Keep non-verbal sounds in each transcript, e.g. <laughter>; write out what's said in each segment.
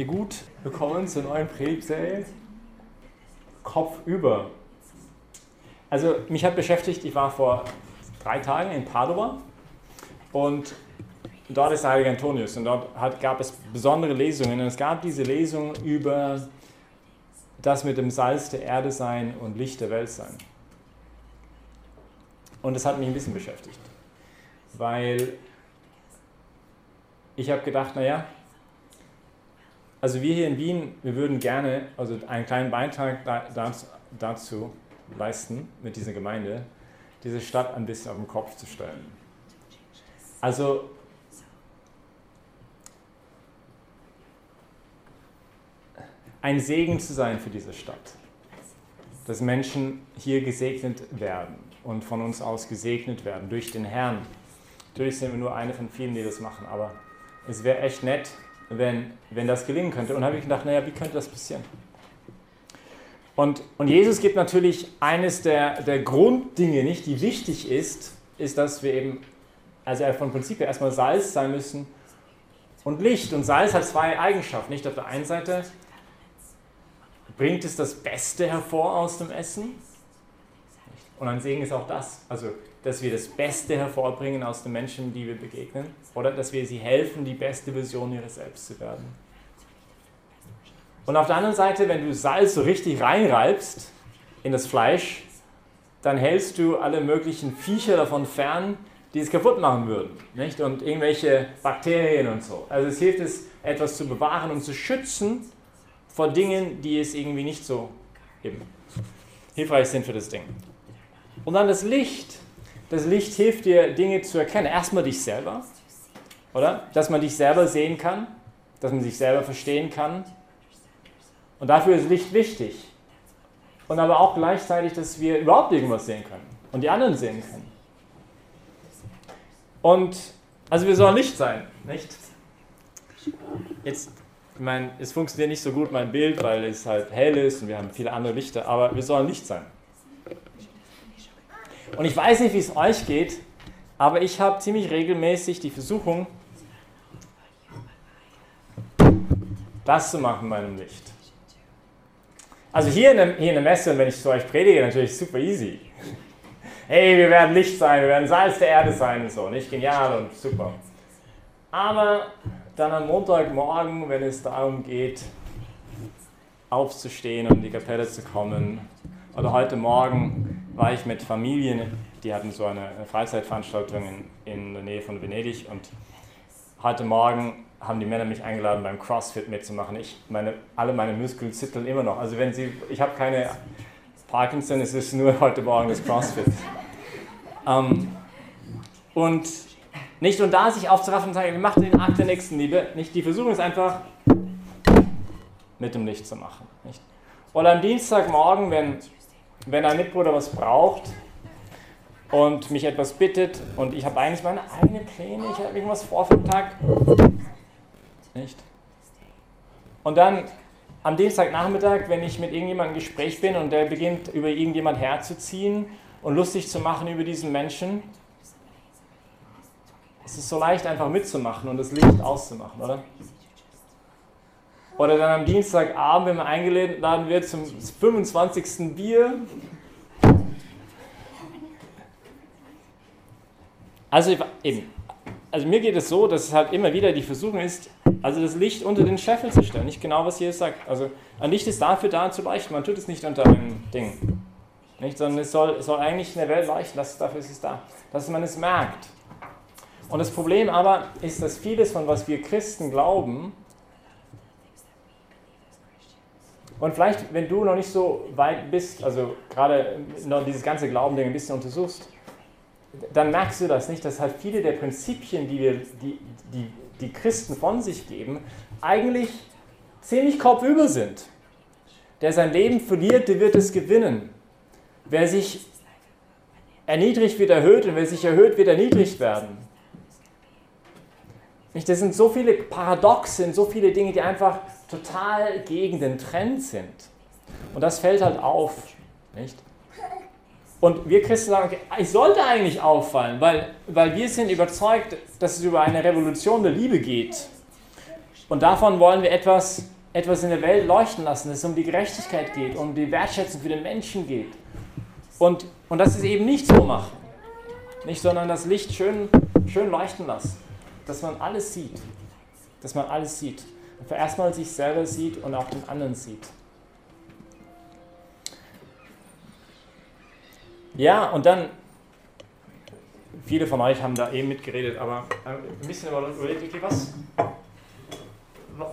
ihr gut bekommen zur neuen Predigtserie? Kopf über. Also mich hat beschäftigt, ich war vor drei Tagen in Padua und dort ist der heilige Antonius und dort hat, gab es besondere Lesungen und es gab diese Lesung über das mit dem Salz der Erde sein und Licht der Welt sein. Und das hat mich ein bisschen beschäftigt, weil ich habe gedacht, naja, also wir hier in Wien, wir würden gerne also einen kleinen Beitrag dazu leisten, mit dieser Gemeinde, diese Stadt ein bisschen auf den Kopf zu stellen. Also ein Segen zu sein für diese Stadt, dass Menschen hier gesegnet werden und von uns aus gesegnet werden durch den Herrn. Natürlich sind wir nur eine von vielen, die das machen, aber es wäre echt nett, wenn, wenn das gelingen könnte. Und habe ich gedacht, naja, wie könnte das passieren? Und, und Jesus gibt natürlich eines der, der Grunddinge nicht, die wichtig ist, ist, dass wir eben, also von Prinzip her erstmal Salz sein müssen und Licht. Und Salz hat zwei Eigenschaften. Nicht auf der einen Seite bringt es das Beste hervor aus dem Essen. Und ein Segen ist auch das. Also dass wir das Beste hervorbringen aus den Menschen, die wir begegnen, oder dass wir sie helfen, die beste Version ihres Selbst zu werden. Und auf der anderen Seite, wenn du Salz so richtig reinreibst in das Fleisch, dann hältst du alle möglichen Viecher davon fern, die es kaputt machen würden. Nicht? Und irgendwelche Bakterien und so. Also es hilft es, etwas zu bewahren und zu schützen vor Dingen, die es irgendwie nicht so eben hilfreich sind für das Ding. Und dann das Licht. Das Licht hilft dir, Dinge zu erkennen. Erstmal dich selber, oder? Dass man dich selber sehen kann, dass man sich selber verstehen kann. Und dafür ist Licht wichtig. Und aber auch gleichzeitig, dass wir überhaupt irgendwas sehen können und die anderen sehen können. Und also wir sollen Licht sein, nicht? Jetzt, ich meine, es funktioniert nicht so gut mein Bild, weil es halt hell ist und wir haben viele andere Lichter, aber wir sollen Licht sein. Und ich weiß nicht, wie es euch geht, aber ich habe ziemlich regelmäßig die Versuchung, das zu machen in meinem Licht. Also hier in, der, hier in der Messe, wenn ich zu euch predige, natürlich super easy. Hey, wir werden Licht sein, wir werden Salz der Erde sein und so, nicht genial und super. Aber dann am Montagmorgen, wenn es darum geht, aufzustehen und in die Kapelle zu kommen, oder heute Morgen, war ich mit Familien, die hatten so eine Freizeitveranstaltung in, in der Nähe von Venedig und heute Morgen haben die Männer mich eingeladen, beim CrossFit mitzumachen. Ich, meine, alle meine Muskeln zitteln immer noch. Also wenn sie, ich habe keine Parkinson, es ist nur heute Morgen das CrossFit. ähm, und nicht und da sich aufzuraffen und sagen, wir machen den Akt der Nächstenliebe. Nicht, die Versuchung ist einfach, mit dem Licht zu machen. Nicht? Oder am Dienstagmorgen, wenn wenn ein Mitbruder was braucht und mich etwas bittet und ich habe eigentlich meine eigenen Pläne, ich habe irgendwas vor für den Tag. Nicht? Und dann am Dienstagnachmittag, wenn ich mit irgendjemandem im Gespräch bin und der beginnt über irgendjemand herzuziehen und lustig zu machen über diesen Menschen, es ist so leicht einfach mitzumachen und das Licht auszumachen, oder? Oder dann am Dienstagabend, wenn man eingeladen wird zum 25. Bier. Also eben, also mir geht es so, dass es halt immer wieder die Versuchung ist, also das Licht unter den Scheffel zu stellen. Nicht genau, was Jesus sagt. Also ein Licht ist dafür da zu leuchten. Man tut es nicht unter einem Ding. Nicht, sondern es soll, es soll eigentlich in der Welt leuchten. Das, dafür ist es da. Dass man es merkt. Und das Problem aber ist, dass vieles von was wir Christen glauben, Und vielleicht, wenn du noch nicht so weit bist, also gerade noch dieses ganze Glauben-Ding ein bisschen untersuchst, dann merkst du das nicht, dass halt viele der Prinzipien, die, wir, die, die, die Christen von sich geben, eigentlich ziemlich kopfüber sind. Der sein Leben verliert, der wird es gewinnen. Wer sich erniedrigt, wird erhöht und wer sich erhöht, wird erniedrigt werden. Nicht, das sind so viele Paradoxen, so viele Dinge, die einfach total gegen den Trend sind. Und das fällt halt auf. Nicht? Und wir Christen sagen, ich sollte eigentlich auffallen, weil, weil wir sind überzeugt, dass es über eine Revolution der Liebe geht. und davon wollen wir etwas, etwas in der Welt leuchten lassen, dass es um die Gerechtigkeit geht, um die Wertschätzung für den Menschen geht. Und, und das ist eben nicht so machen, nicht, sondern das Licht schön, schön leuchten lassen, dass man alles sieht, dass man alles sieht. Und erstmal sich selber sieht und auch den anderen sieht. Ja, und dann, viele von euch haben da eben mitgeredet, aber ein bisschen überlegt, okay, was,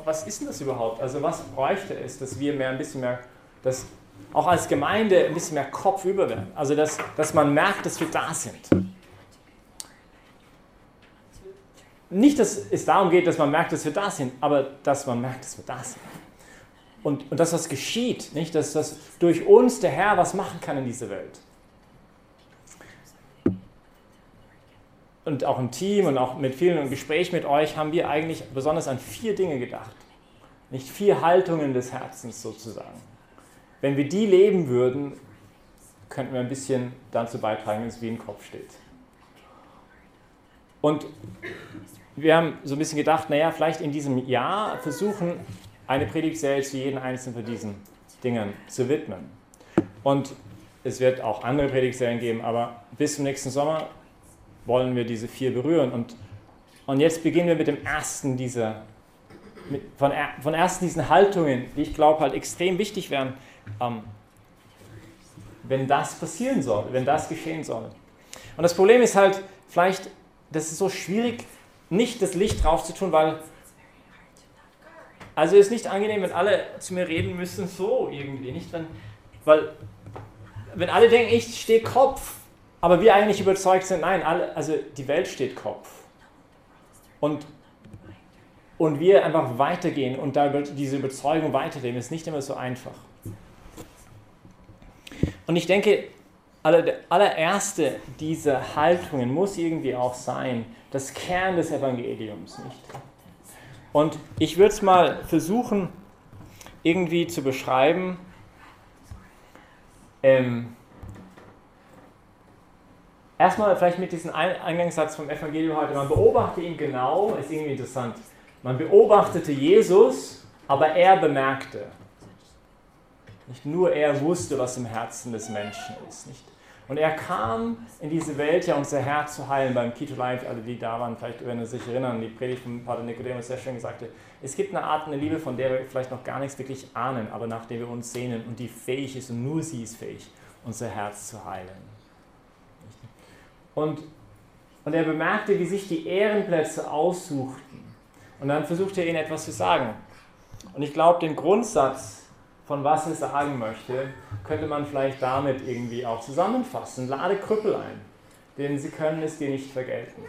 was ist denn das überhaupt? Also was bräuchte es, dass wir mehr, ein bisschen mehr, dass auch als Gemeinde ein bisschen mehr Kopf über werden? Also dass, dass man merkt, dass wir da sind. Nicht, dass es darum geht, dass man merkt, dass wir da sind, aber dass man merkt, dass wir da sind. Und, und dass was geschieht, nicht, dass das durch uns der Herr was machen kann in dieser Welt. und auch im Team und auch mit vielen im Gespräch mit euch haben wir eigentlich besonders an vier Dinge gedacht. Nicht vier Haltungen des Herzens sozusagen. Wenn wir die leben würden, könnten wir ein bisschen dazu beitragen, dass es wie im Kopf steht. Und wir haben so ein bisschen gedacht, naja, vielleicht in diesem Jahr versuchen, eine Predigtserie zu jedem einzelnen von diesen Dingen zu widmen. Und es wird auch andere Predigtserien geben, aber bis zum nächsten Sommer wollen wir diese vier berühren. Und, und jetzt beginnen wir mit dem ersten dieser, mit, von, von ersten diesen Haltungen, die ich glaube halt extrem wichtig wären, ähm, wenn das passieren soll, wenn das geschehen soll. Und das Problem ist halt, vielleicht, das ist so schwierig, nicht das Licht drauf zu tun, weil also ist nicht angenehm, wenn alle zu mir reden müssen, so irgendwie, nicht wenn, weil wenn alle denken, ich stehe Kopf, aber wir eigentlich überzeugt sind, nein, alle, also die Welt steht Kopf. Und, und wir einfach weitergehen und da diese Überzeugung weiterleben, ist nicht immer so einfach. Und ich denke, allererste dieser Haltungen muss irgendwie auch sein, das Kern des Evangeliums, nicht? Und ich würde es mal versuchen, irgendwie zu beschreiben. Ähm, Erstmal vielleicht mit diesem Eingangssatz vom Evangelium heute. Man beobachte ihn genau, ist irgendwie interessant. Man beobachtete Jesus, aber er bemerkte. Nicht nur er wusste, was im Herzen des Menschen ist. Nicht? Und er kam in diese Welt, ja unser Herz zu heilen. Beim Keto Life, alle die da waren, vielleicht werden sich erinnern, die Predigt von Pater Nicodemus sehr schön gesagt es gibt eine Art, eine Liebe, von der wir vielleicht noch gar nichts wirklich ahnen, aber nach der wir uns sehnen und die fähig ist und nur sie ist fähig, unser Herz zu heilen. Und, und er bemerkte, wie sich die Ehrenplätze aussuchten. Und dann versuchte er ihnen etwas zu sagen. Und ich glaube, den Grundsatz, von was er sagen möchte, könnte man vielleicht damit irgendwie auch zusammenfassen. Lade Krüppel ein, denn sie können es dir nicht vergelten.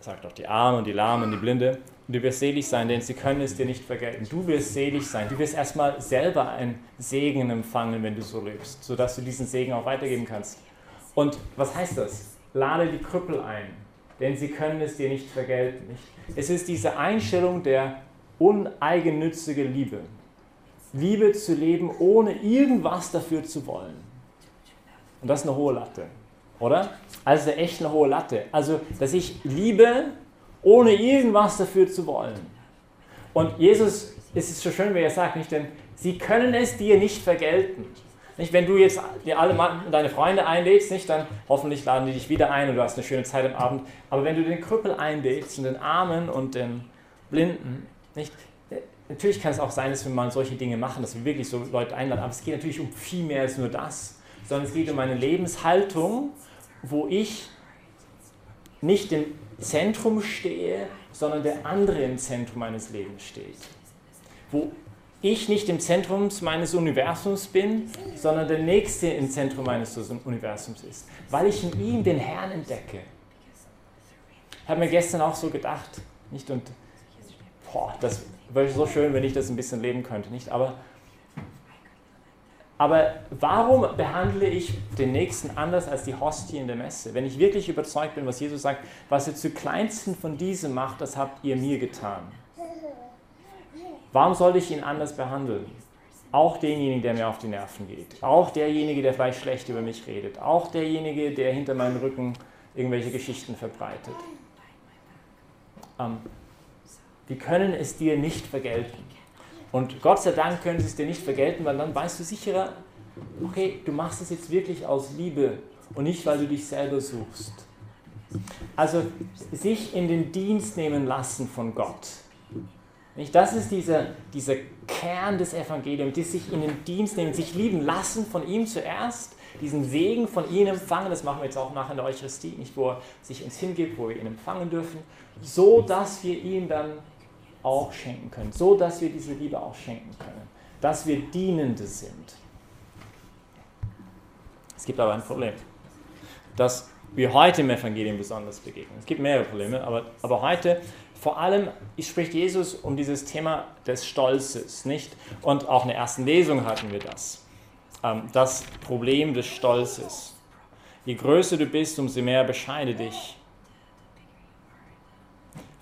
Sagt auch die Armen, die Lahmen, die Blinde. Und du wirst selig sein, denn sie können es dir nicht vergelten. Du wirst selig sein. Du wirst erstmal selber einen Segen empfangen, wenn du so lebst, sodass du diesen Segen auch weitergeben kannst. Und was heißt das? Lade die Krüppel ein, denn sie können es dir nicht vergelten. Es ist diese Einstellung der uneigennützigen Liebe. Liebe zu leben, ohne irgendwas dafür zu wollen. Und das ist eine hohe Latte, oder? Also echt eine hohe Latte. Also, dass ich liebe, ohne irgendwas dafür zu wollen. Und Jesus, es ist so schön, wie er sagt, nicht, denn sie können es dir nicht vergelten. Nicht, wenn du jetzt dir alle deine Freunde einlädst, nicht, dann hoffentlich laden die dich wieder ein und du hast eine schöne Zeit am Abend. Aber wenn du den Krüppel einlädst und den Armen und den Blinden, nicht, natürlich kann es auch sein, dass wir mal solche Dinge machen, dass wir wirklich so Leute einladen. Aber es geht natürlich um viel mehr als nur das, sondern es geht um eine Lebenshaltung, wo ich nicht im Zentrum stehe, sondern der andere im Zentrum meines Lebens steht. Wo ich nicht im Zentrum meines Universums bin, sondern der Nächste im Zentrum meines Universums ist, weil ich in ihm den Herrn entdecke. Ich habe mir gestern auch so gedacht, nicht und boah, das wäre so schön, wenn ich das ein bisschen leben könnte, nicht? Aber, aber warum behandle ich den Nächsten anders als die Hostie in der Messe? Wenn ich wirklich überzeugt bin, was Jesus sagt, was ihr zu kleinsten von diesem macht, das habt ihr mir getan. Warum sollte ich ihn anders behandeln? Auch denjenigen, der mir auf die Nerven geht. Auch derjenige, der vielleicht schlecht über mich redet. Auch derjenige, der hinter meinem Rücken irgendwelche Geschichten verbreitet. Ähm, die können es dir nicht vergelten. Und Gott sei Dank können sie es dir nicht vergelten, weil dann weißt du sicherer, okay, du machst es jetzt wirklich aus Liebe und nicht, weil du dich selber suchst. Also sich in den Dienst nehmen lassen von Gott. Das ist dieser, dieser Kern des Evangeliums, die sich in den Dienst nehmen, sich lieben lassen von ihm zuerst, diesen Segen von ihm empfangen, das machen wir jetzt auch nachher in der Eucharistie, nicht wo er sich uns hingibt, wo wir ihn empfangen dürfen, so dass wir ihm dann auch schenken können, so dass wir diese Liebe auch schenken können, dass wir Dienende sind. Es gibt aber ein Problem, das wir heute im Evangelium besonders begegnen. Es gibt mehrere Probleme, aber, aber heute vor allem spricht Jesus um dieses Thema des Stolzes, nicht? Und auch in der ersten Lesung hatten wir das. Ähm, das Problem des Stolzes. Je größer du bist, umso mehr bescheide dich.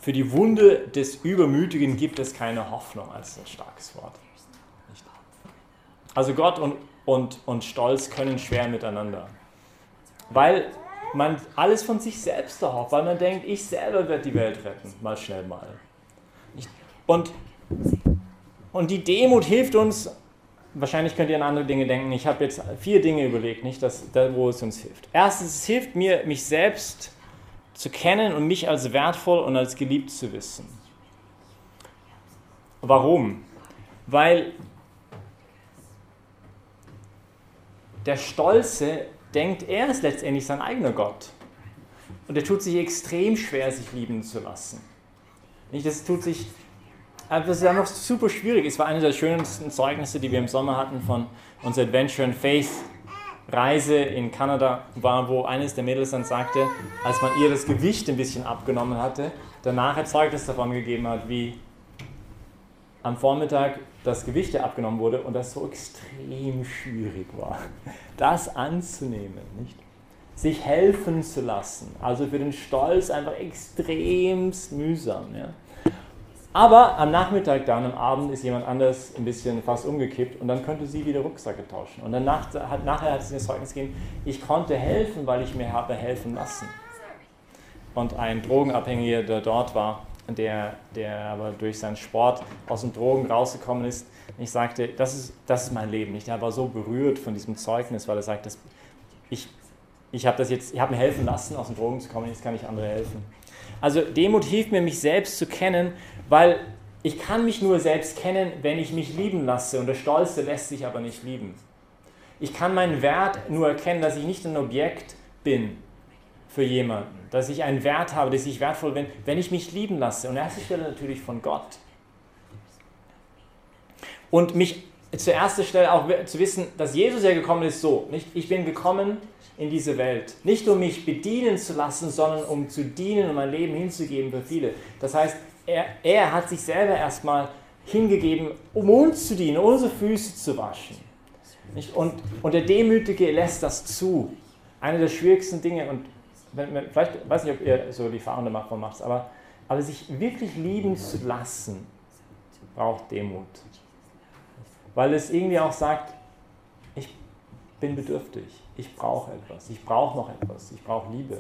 Für die Wunde des Übermütigen gibt es keine Hoffnung, als ein starkes Wort. Also Gott und, und, und Stolz können schwer miteinander. Weil man alles von sich selbst erhofft, weil man denkt, ich selber werde die Welt retten, mal schnell mal. Und, und die Demut hilft uns, wahrscheinlich könnt ihr an andere Dinge denken, ich habe jetzt vier Dinge überlegt, nicht, dass, wo es uns hilft. Erstens, es hilft mir, mich selbst zu kennen und mich als wertvoll und als geliebt zu wissen. Warum? Weil der Stolze denkt, er ist letztendlich sein eigener Gott. Und er tut sich extrem schwer, sich lieben zu lassen. Nicht, das tut sich, das ist ja noch super schwierig. Es war eine der schönsten Zeugnisse, die wir im Sommer hatten von unserer Adventure and Faith Reise in Kanada, war, wo eines der Mädels dann sagte, als man ihr das Gewicht ein bisschen abgenommen hatte, danach ein Zeugnis davon gegeben hat, wie am Vormittag das Gewicht ja abgenommen wurde und das so extrem schwierig war, <laughs> das anzunehmen, nicht? sich helfen zu lassen. Also für den Stolz einfach extremst mühsam. Ja? Aber am Nachmittag dann, am Abend ist jemand anders ein bisschen fast umgekippt und dann könnte sie wieder Rucksäcke tauschen. Und dann hat, nachher hat sie mir Zeugnis gegeben, ich konnte helfen, weil ich mir habe helfen lassen. Und ein Drogenabhängiger, der dort war, der, der aber durch seinen Sport aus den Drogen rausgekommen ist. Ich sagte, das ist, das ist mein Leben. Ich war so berührt von diesem Zeugnis, weil er sagt, dass ich, ich habe das mir helfen lassen, aus den Drogen zu kommen, jetzt kann ich andere helfen. Also Demut hilft mir, mich selbst zu kennen, weil ich kann mich nur selbst kennen, wenn ich mich lieben lasse und der Stolze lässt sich aber nicht lieben. Ich kann meinen Wert nur erkennen, dass ich nicht ein Objekt bin, für jemanden, dass ich einen Wert habe, dass ich wertvoll bin, wenn ich mich lieben lasse. Und erster Stelle natürlich von Gott. Und mich zur ersten Stelle auch zu wissen, dass Jesus ja gekommen ist so. Nicht, ich bin gekommen in diese Welt, nicht um mich bedienen zu lassen, sondern um zu dienen und mein Leben hinzugeben für viele. Das heißt, er, er hat sich selber erstmal hingegeben, um uns zu dienen, unsere Füße zu waschen. Und, und der Demütige lässt das zu. Eine der schwierigsten Dinge. Und wenn, wenn, vielleicht, weiß nicht, ob ihr so die Erfahrung davon macht, aber, aber sich wirklich lieben zu lassen, braucht Demut. Weil es irgendwie auch sagt, bin bedürftig, ich brauche etwas, ich brauche noch etwas, ich brauche Liebe.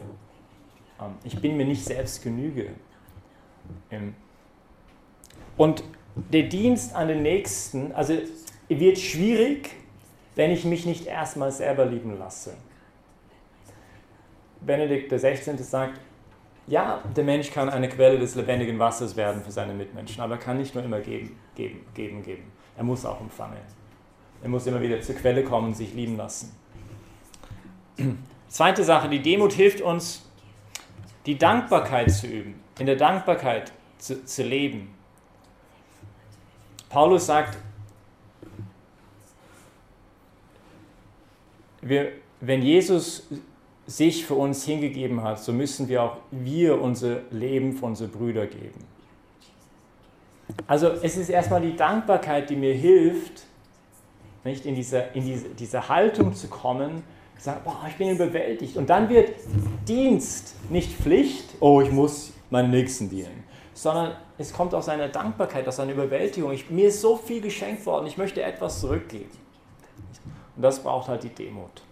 Ähm, ich bin mir nicht selbst Genüge. Ähm, und der Dienst an den Nächsten, also wird schwierig, wenn ich mich nicht erstmal selber lieben lasse. Benedikt XVI. sagt, ja, der Mensch kann eine Quelle des lebendigen Wassers werden für seine Mitmenschen, aber er kann nicht nur immer geben, geben, geben, geben. Er muss auch empfangen. Er muss immer wieder zur Quelle kommen und sich lieben lassen. Zweite Sache, die Demut hilft uns, die Dankbarkeit zu üben, in der Dankbarkeit zu, zu leben. Paulus sagt, wir, wenn Jesus sich für uns hingegeben hat, so müssen wir auch wir unser Leben für unsere Brüder geben. Also es ist erstmal die Dankbarkeit, die mir hilft, nicht in diese, in diese, diese Haltung zu kommen, sagen, boah, ich bin überwältigt. Und dann wird Dienst nicht Pflicht, oh, ich muss meinen Nächsten dienen, sondern es kommt aus einer Dankbarkeit, aus einer Überwältigung. Ich, mir ist so viel geschenkt worden, ich möchte etwas zurückgeben. Und das braucht halt die Demut.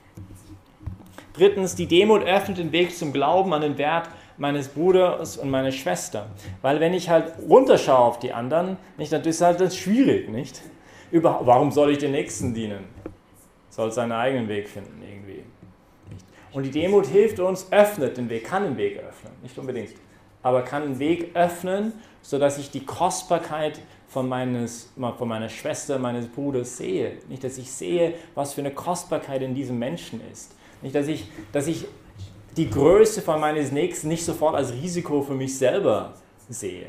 Drittens, die Demut öffnet den Weg zum Glauben an den Wert meines Bruders und meiner Schwester. Weil wenn ich halt runterschaue auf die anderen, nicht, dann ist halt das schwierig, nicht? Über, warum soll ich den Nächsten dienen? Soll seinen eigenen Weg finden irgendwie. Und die Demut hilft uns, öffnet den Weg, kann den Weg öffnen, nicht unbedingt, aber kann den Weg öffnen, sodass ich die Kostbarkeit von, meines, von meiner Schwester, meines Bruders sehe. Nicht, dass ich sehe, was für eine Kostbarkeit in diesem Menschen ist. Nicht, dass ich, dass ich die Größe von meines Nächsten nicht sofort als Risiko für mich selber sehe.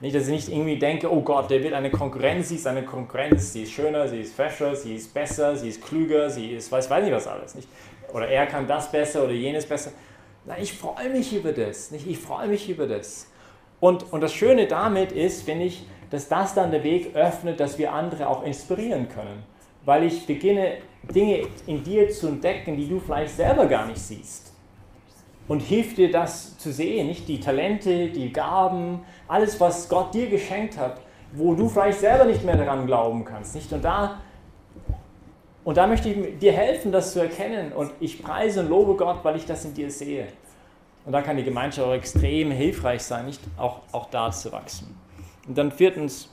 Nicht, dass ich nicht irgendwie denke, oh Gott, der will eine Konkurrenz, sie ist eine Konkurrenz, sie ist schöner, sie ist fresher, sie ist besser, sie ist klüger, sie ist, weiß, weiß nicht was alles. Nicht? Oder er kann das besser oder jenes besser. Nein, ich freue mich über das. Nicht? Ich freue mich über das. Und, und das Schöne damit ist, finde ich, dass das dann der Weg öffnet, dass wir andere auch inspirieren können. Weil ich beginne, Dinge in dir zu entdecken, die du vielleicht selber gar nicht siehst. Und hilft dir das zu sehen, nicht die Talente, die Gaben, alles, was Gott dir geschenkt hat, wo du vielleicht selber nicht mehr daran glauben kannst. Nicht? Und, da, und da möchte ich dir helfen, das zu erkennen. Und ich preise und lobe Gott, weil ich das in dir sehe. Und da kann die Gemeinschaft auch extrem hilfreich sein, nicht auch, auch da zu wachsen. Und dann viertens,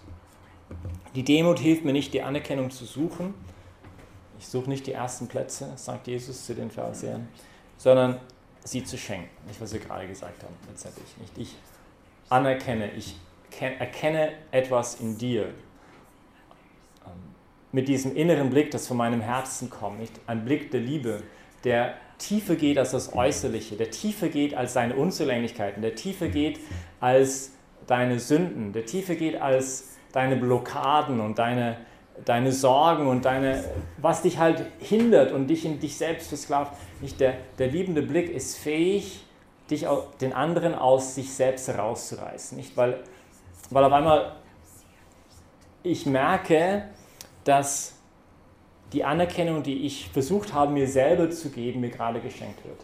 die Demut hilft mir nicht, die Anerkennung zu suchen. Ich suche nicht die ersten Plätze, sagt Jesus zu den Pharisäern, sondern sie zu schenken. Nicht, was wir gerade gesagt haben, letztendlich. Nicht ich anerkenne, ich erkenne etwas in dir. Ähm, mit diesem inneren Blick, das von meinem Herzen kommt, nicht ein Blick der Liebe, der tiefer geht als das Äußerliche, der tiefer geht als deine Unzulänglichkeiten, der tiefer geht als deine Sünden, der tiefer geht als deine Blockaden und deine, deine Sorgen und deine, was dich halt hindert und dich in dich selbst versklavt. Nicht der, der liebende Blick ist fähig, dich den anderen aus sich selbst herauszureißen. Nicht? Weil, weil auf einmal ich merke, dass die Anerkennung, die ich versucht habe, mir selber zu geben, mir gerade geschenkt wird.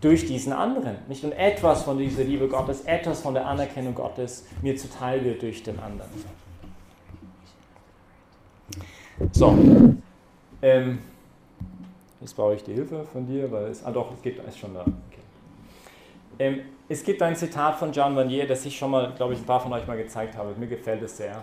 Durch diesen anderen. Nicht? Und etwas von dieser Liebe Gottes, etwas von der Anerkennung Gottes mir zuteil wird durch den anderen. So. Ähm, jetzt brauche ich die Hilfe von dir, weil es. Ah, doch, es gibt es schon da. Okay. Ähm, es gibt ein Zitat von John Vanier, das ich schon mal, glaube ich, ein paar von euch mal gezeigt habe. Mir gefällt es sehr.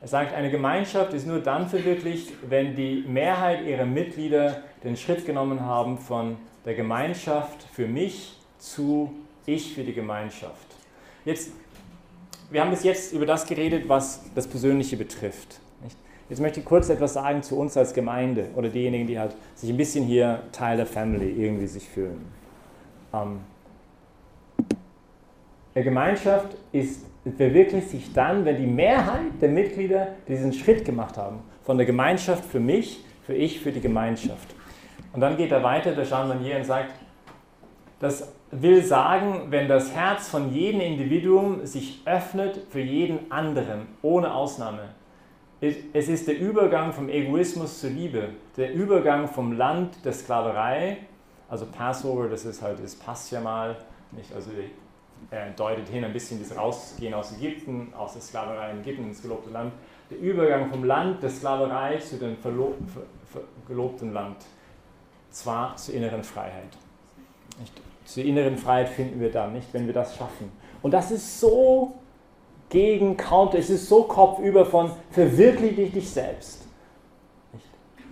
Er sagt, eine Gemeinschaft ist nur dann verwirklicht, wenn die Mehrheit ihrer Mitglieder den Schritt genommen haben von der Gemeinschaft für mich zu ich für die Gemeinschaft. Jetzt, wir haben bis jetzt über das geredet, was das Persönliche betrifft. Jetzt möchte ich kurz etwas sagen zu uns als Gemeinde oder diejenigen, die halt sich ein bisschen hier Teil der Family irgendwie sich fühlen. Ähm, eine Gemeinschaft ist verwirklicht sich dann, wenn die Mehrheit der Mitglieder diesen Schritt gemacht haben. Von der Gemeinschaft für mich, für ich, für die Gemeinschaft. Und dann geht er weiter, der Jean Manier, und sagt, das will sagen, wenn das Herz von jedem Individuum sich öffnet für jeden anderen, ohne Ausnahme. Es ist der Übergang vom Egoismus zur Liebe, der Übergang vom Land der Sklaverei, also Passover, das ist halt, das passt ja mal, nicht, also äh, deutet hin ein bisschen das Rausgehen aus Ägypten, aus der Sklaverei in Ägypten ins gelobte Land. Der Übergang vom Land der Sklaverei zu dem gelobten Land, zwar zur inneren Freiheit. Nicht? Zur inneren Freiheit finden wir dann nicht, wenn wir das schaffen. Und das ist so gegen Counter, es ist so kopfüber von verwirkliche dich selbst.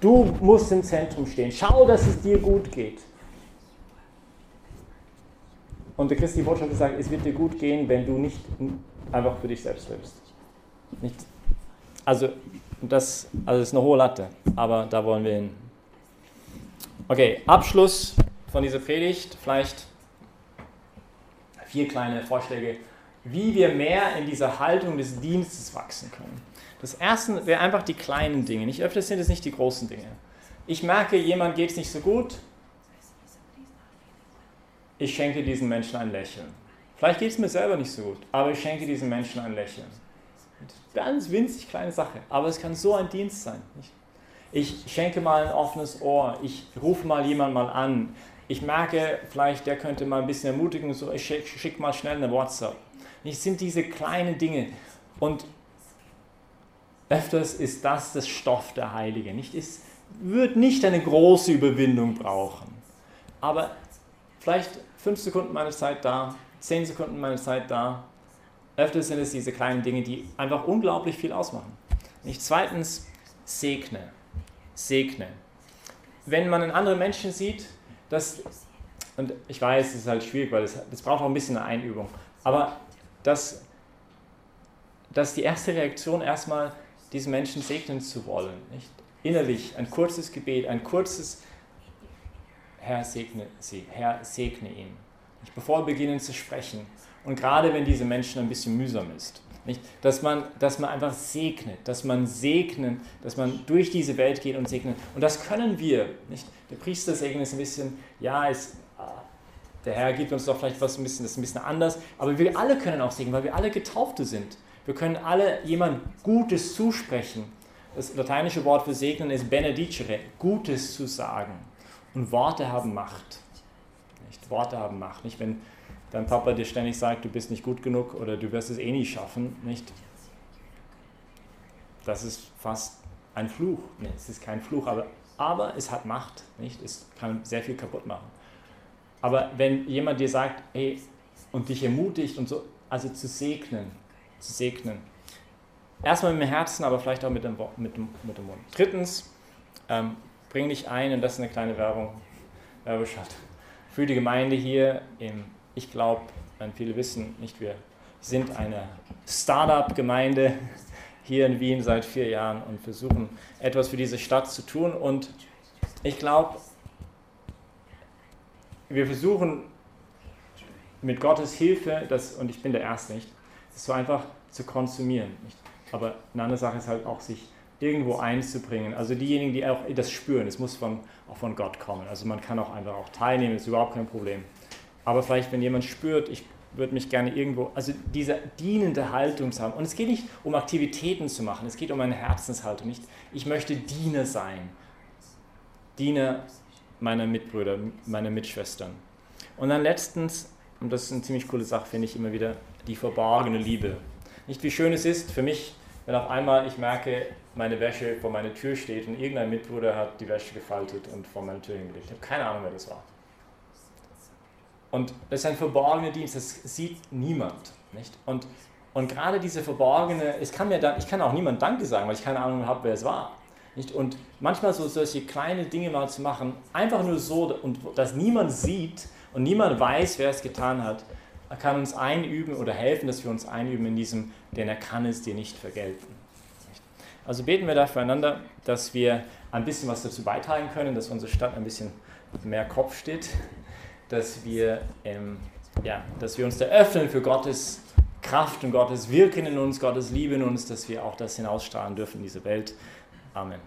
Du musst im Zentrum stehen. Schau, dass es dir gut geht. Und der Christi Botschaft sagt, es wird dir gut gehen, wenn du nicht einfach für dich selbst lebst. Nicht, also, das, also das ist eine hohe Latte, aber da wollen wir hin. Okay, Abschluss von dieser Predigt, vielleicht vier kleine Vorschläge, wie wir mehr in dieser Haltung des Dienstes wachsen können. Das erste wäre einfach die kleinen Dinge. Nicht öfters sind es nicht die großen Dinge. Ich merke, jemand geht es nicht so gut, ich schenke diesen Menschen ein Lächeln. Vielleicht geht es mir selber nicht so gut, aber ich schenke diesen Menschen ein Lächeln. Ganz winzig kleine Sache, aber es kann so ein Dienst sein. Ich schenke mal ein offenes Ohr, ich rufe mal jemanden mal an. Ich merke, vielleicht der könnte mal ein bisschen ermutigen, so ich schicke schick mal schnell eine WhatsApp. Es sind diese kleinen Dinge und öfters ist das das Stoff der Heilige. Nicht? Es wird nicht eine große Überwindung brauchen, aber vielleicht fünf Sekunden meiner Zeit da, zehn Sekunden meiner Zeit da. Öfters sind es diese kleinen Dinge, die einfach unglaublich viel ausmachen. Nicht zweitens, segne. Segne. Wenn man einen anderen Menschen sieht, das, und ich weiß, es ist halt schwierig, weil das braucht auch ein bisschen eine Einübung, aber das, dass die erste Reaktion erstmal diesen Menschen segnen zu wollen. Nicht? Innerlich ein kurzes Gebet, ein kurzes Herr segne sie, Herr segne ihn. Nicht? Bevor wir beginnen zu sprechen. Und gerade wenn diese Menschen ein bisschen mühsam ist. Nicht? Dass, man, dass man einfach segnet, dass man segnen, dass man durch diese Welt geht und segnet. Und das können wir. Nicht? Der Priester segnet ist ein bisschen, ja, ist, der Herr gibt uns doch vielleicht was ein bisschen, das ist ein bisschen anders, aber wir alle können auch segnen, weil wir alle Getaufte sind. Wir können alle jemand Gutes zusprechen. Das lateinische Wort für segnen ist benedicere, Gutes zu sagen. Und Worte haben Macht. Nicht? Worte haben Macht. Nicht, wenn dein Papa dir ständig sagt, du bist nicht gut genug oder du wirst es eh nie schaffen, nicht? Das ist fast ein Fluch. Nee, es ist kein Fluch, aber, aber es hat Macht, nicht? Es kann sehr viel kaputt machen. Aber wenn jemand dir sagt, hey, und dich ermutigt und so, also zu segnen, zu segnen. Erstmal mit dem Herzen, aber vielleicht auch mit dem, mit dem, mit dem Mund. Drittens, ähm, bring dich ein, und das ist eine kleine Werbung, Werbeschaft, für die Gemeinde hier. Im, ich glaube, viele wissen nicht, wir sind eine Startup-Gemeinde hier in Wien seit vier Jahren und versuchen etwas für diese Stadt zu tun. Und ich glaube, wir versuchen mit Gottes Hilfe, das, und ich bin der Erste nicht, so einfach zu konsumieren. Nicht? Aber eine andere Sache ist halt auch, sich irgendwo einzubringen. Also diejenigen, die auch das spüren, es muss von, auch von Gott kommen. Also man kann auch einfach auch teilnehmen, ist überhaupt kein Problem. Aber vielleicht, wenn jemand spürt, ich würde mich gerne irgendwo, also diese dienende Haltung zu haben. Und es geht nicht um Aktivitäten zu machen, es geht um eine Herzenshaltung. Nicht, ich möchte Diener sein. Diener meiner Mitbrüder, meiner Mitschwestern. Und dann letztens, und das ist eine ziemlich coole Sache, finde ich immer wieder, die verborgene Liebe. Nicht wie schön es ist für mich, wenn auf einmal ich merke, meine Wäsche vor meiner Tür steht und irgendein Mitbruder hat die Wäsche gefaltet und vor meiner Tür hingelegt. Ich habe keine Ahnung, wer das war. Und das ist ein verborgener Dienst, das sieht niemand. Nicht? Und, und gerade diese verborgene, es kann mir dann, ich kann auch niemand Danke sagen, weil ich keine Ahnung habe, wer es war. Nicht? Und manchmal so solche kleine Dinge mal zu machen, einfach nur so, und dass niemand sieht und niemand weiß, wer es getan hat, kann uns einüben oder helfen, dass wir uns einüben in diesem, denn er kann es dir nicht vergelten. Also beten wir da füreinander, dass wir ein bisschen was dazu beitragen können, dass unsere Stadt ein bisschen mehr Kopf steht, dass wir, ähm, ja, dass wir uns da öffnen für Gottes Kraft und Gottes Wirken in uns, Gottes Liebe in uns, dass wir auch das hinausstrahlen dürfen in diese Welt. Amen.